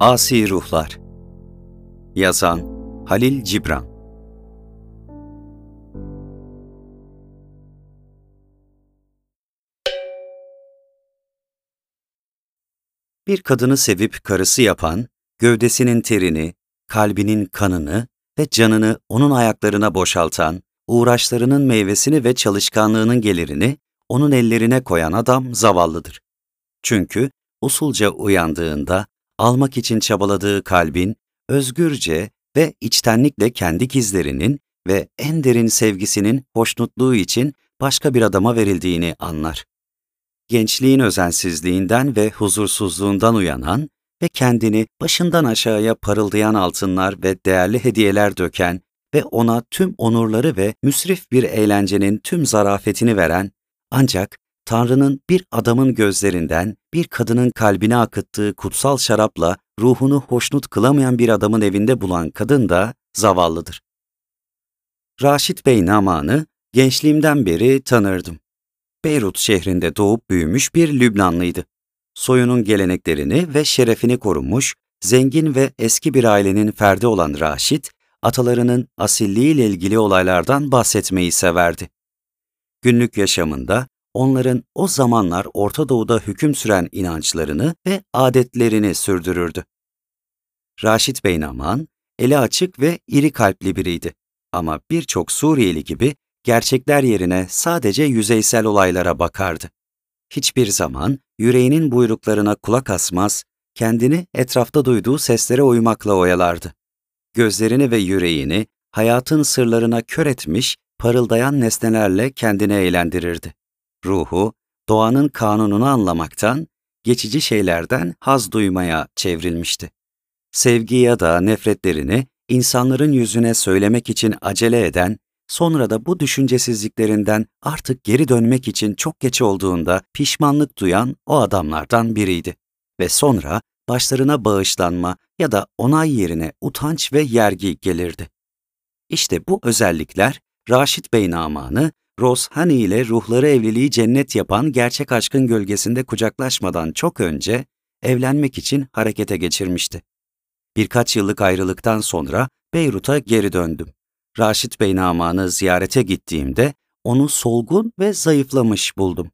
Asi Ruhlar Yazan Halil Cibran Bir kadını sevip karısı yapan, gövdesinin terini, kalbinin kanını ve canını onun ayaklarına boşaltan, uğraşlarının meyvesini ve çalışkanlığının gelirini onun ellerine koyan adam zavallıdır. Çünkü usulca uyandığında almak için çabaladığı kalbin özgürce ve içtenlikle kendi gizlerinin ve en derin sevgisinin hoşnutluğu için başka bir adama verildiğini anlar. Gençliğin özensizliğinden ve huzursuzluğundan uyanan ve kendini başından aşağıya parıldayan altınlar ve değerli hediyeler döken ve ona tüm onurları ve müsrif bir eğlencenin tüm zarafetini veren, ancak Tanrı'nın bir adamın gözlerinden bir kadının kalbine akıttığı kutsal şarapla ruhunu hoşnut kılamayan bir adamın evinde bulan kadın da zavallıdır. Raşit Bey Naman'ı gençliğimden beri tanırdım. Beyrut şehrinde doğup büyümüş bir Lübnanlıydı. Soyunun geleneklerini ve şerefini korumuş, zengin ve eski bir ailenin ferdi olan Raşit, atalarının asilliğiyle ilgili olaylardan bahsetmeyi severdi. Günlük yaşamında onların o zamanlar Orta Doğu'da hüküm süren inançlarını ve adetlerini sürdürürdü. Raşit Bey Naman, eli açık ve iri kalpli biriydi. Ama birçok Suriyeli gibi gerçekler yerine sadece yüzeysel olaylara bakardı. Hiçbir zaman yüreğinin buyruklarına kulak asmaz, kendini etrafta duyduğu seslere uymakla oyalardı. Gözlerini ve yüreğini hayatın sırlarına kör etmiş, parıldayan nesnelerle kendini eğlendirirdi. Ruhu, doğanın kanununu anlamaktan, geçici şeylerden haz duymaya çevrilmişti. Sevgi ya da nefretlerini insanların yüzüne söylemek için acele eden, sonra da bu düşüncesizliklerinden artık geri dönmek için çok geç olduğunda pişmanlık duyan o adamlardan biriydi. Ve sonra başlarına bağışlanma ya da onay yerine utanç ve yergi gelirdi. İşte bu özellikler Raşit Bey Naman'ı Roshani ile ruhları evliliği cennet yapan gerçek aşkın gölgesinde kucaklaşmadan çok önce evlenmek için harekete geçirmişti. Birkaç yıllık ayrılıktan sonra Beyrut'a geri döndüm. Raşit Bey Naman'ı ziyarete gittiğimde onu solgun ve zayıflamış buldum.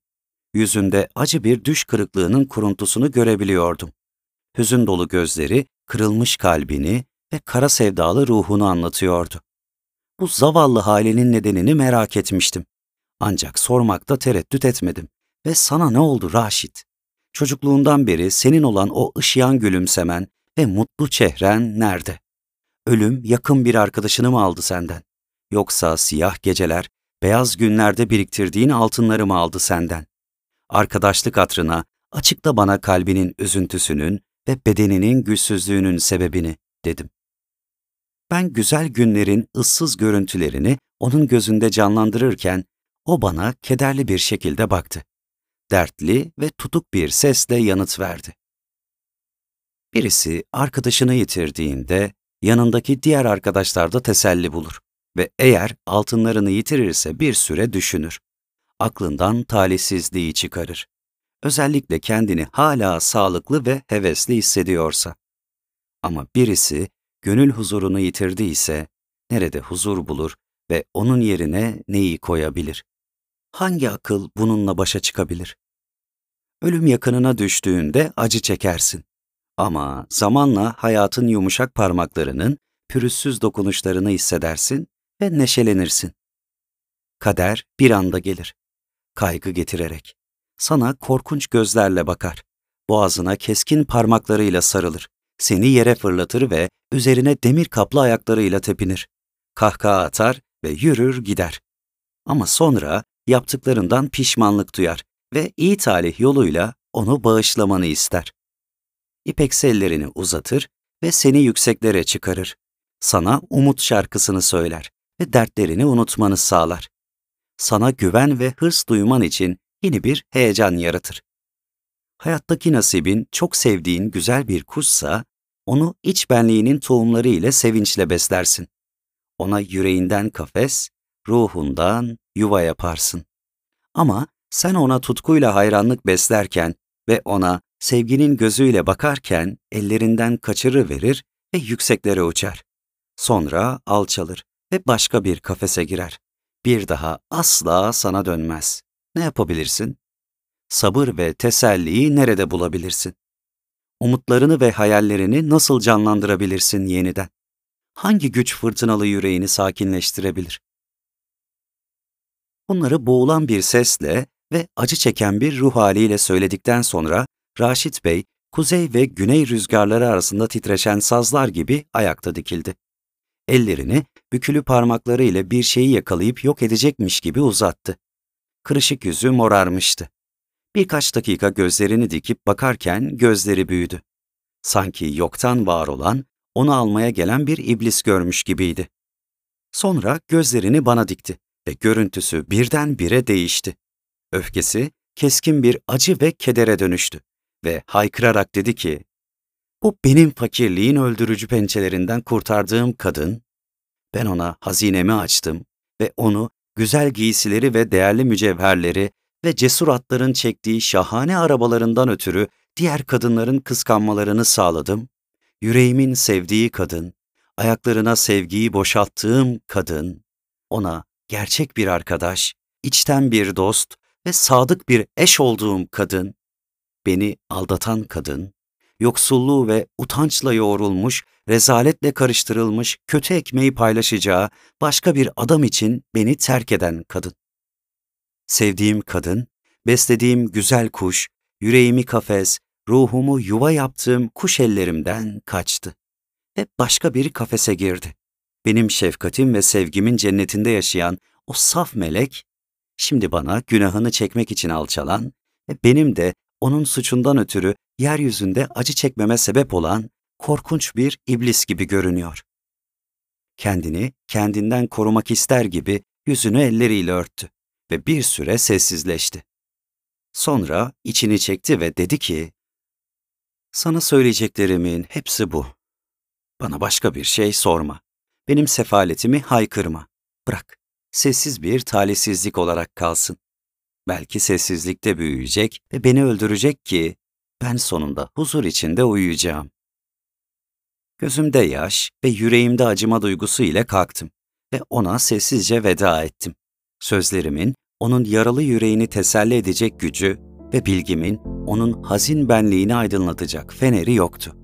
Yüzünde acı bir düş kırıklığının kuruntusunu görebiliyordum. Hüzün dolu gözleri, kırılmış kalbini ve kara sevdalı ruhunu anlatıyordu. Bu zavallı halinin nedenini merak etmiştim. Ancak sormakta tereddüt etmedim. Ve sana ne oldu Raşit? Çocukluğundan beri senin olan o ışıyan gülümsemen ve mutlu çehren nerede? Ölüm yakın bir arkadaşını mı aldı senden? Yoksa siyah geceler, beyaz günlerde biriktirdiğin altınları mı aldı senden? Arkadaşlık atrına, açıkla bana kalbinin üzüntüsünün ve bedeninin güçsüzlüğünün sebebini, dedim. Ben güzel günlerin ıssız görüntülerini onun gözünde canlandırırken o bana kederli bir şekilde baktı. Dertli ve tutuk bir sesle yanıt verdi. Birisi arkadaşını yitirdiğinde yanındaki diğer arkadaşlar da teselli bulur ve eğer altınlarını yitirirse bir süre düşünür. Aklından talihsizliği çıkarır. Özellikle kendini hala sağlıklı ve hevesli hissediyorsa. Ama birisi gönül huzurunu yitirdiyse nerede huzur bulur ve onun yerine neyi koyabilir? Hangi akıl bununla başa çıkabilir? Ölüm yakınına düştüğünde acı çekersin. Ama zamanla hayatın yumuşak parmaklarının pürüzsüz dokunuşlarını hissedersin ve neşelenirsin. Kader bir anda gelir. Kaygı getirerek. Sana korkunç gözlerle bakar. Boğazına keskin parmaklarıyla sarılır. Seni yere fırlatır ve üzerine demir kaplı ayaklarıyla tepinir. Kahkaha atar ve yürür gider. Ama sonra yaptıklarından pişmanlık duyar ve iyi talih yoluyla onu bağışlamanı ister. İpek sellerini uzatır ve seni yükseklere çıkarır. Sana umut şarkısını söyler ve dertlerini unutmanı sağlar. Sana güven ve hırs duyman için yeni bir heyecan yaratır. Hayattaki nasibin çok sevdiğin güzel bir kuşsa, onu iç benliğinin tohumları ile sevinçle beslersin. Ona yüreğinden kafes, ruhundan yuva yaparsın. Ama sen ona tutkuyla hayranlık beslerken ve ona sevginin gözüyle bakarken ellerinden kaçırıverir ve yükseklere uçar. Sonra alçalır ve başka bir kafese girer. Bir daha asla sana dönmez. Ne yapabilirsin? Sabır ve teselliyi nerede bulabilirsin? Umutlarını ve hayallerini nasıl canlandırabilirsin yeniden? Hangi güç fırtınalı yüreğini sakinleştirebilir? Bunları boğulan bir sesle ve acı çeken bir ruh haliyle söyledikten sonra Raşit Bey, kuzey ve güney rüzgarları arasında titreşen sazlar gibi ayakta dikildi. Ellerini bükülü parmakları ile bir şeyi yakalayıp yok edecekmiş gibi uzattı. Kırışık yüzü morarmıştı. Birkaç dakika gözlerini dikip bakarken gözleri büyüdü. Sanki yoktan var olan, onu almaya gelen bir iblis görmüş gibiydi. Sonra gözlerini bana dikti ve görüntüsü birdenbire değişti. Öfkesi keskin bir acı ve kedere dönüştü ve haykırarak dedi ki, bu benim fakirliğin öldürücü pençelerinden kurtardığım kadın, ben ona hazinemi açtım ve onu güzel giysileri ve değerli mücevherleri ve cesur atların çektiği şahane arabalarından ötürü diğer kadınların kıskanmalarını sağladım. Yüreğimin sevdiği kadın, ayaklarına sevgiyi boşalttığım kadın, ona gerçek bir arkadaş, içten bir dost ve sadık bir eş olduğum kadın, beni aldatan kadın, yoksulluğu ve utançla yoğrulmuş, rezaletle karıştırılmış kötü ekmeği paylaşacağı başka bir adam için beni terk eden kadın. Sevdiğim kadın, beslediğim güzel kuş, yüreğimi kafes, ruhumu yuva yaptığım kuş ellerimden kaçtı ve başka bir kafese girdi. Benim şefkatim ve sevgimin cennetinde yaşayan o saf melek, şimdi bana günahını çekmek için alçalan ve benim de onun suçundan ötürü yeryüzünde acı çekmeme sebep olan korkunç bir iblis gibi görünüyor. Kendini kendinden korumak ister gibi yüzünü elleriyle örttü ve bir süre sessizleşti. Sonra içini çekti ve dedi ki, sana söyleyeceklerimin hepsi bu. Bana başka bir şey sorma. Benim sefaletimi haykırma. Bırak. Sessiz bir talihsizlik olarak kalsın. Belki sessizlikte büyüyecek ve beni öldürecek ki ben sonunda huzur içinde uyuyacağım. Gözümde yaş ve yüreğimde acıma duygusu ile kalktım ve ona sessizce veda ettim. Sözlerimin onun yaralı yüreğini teselli edecek gücü ve bilgimin onun hazin benliğini aydınlatacak feneri yoktu.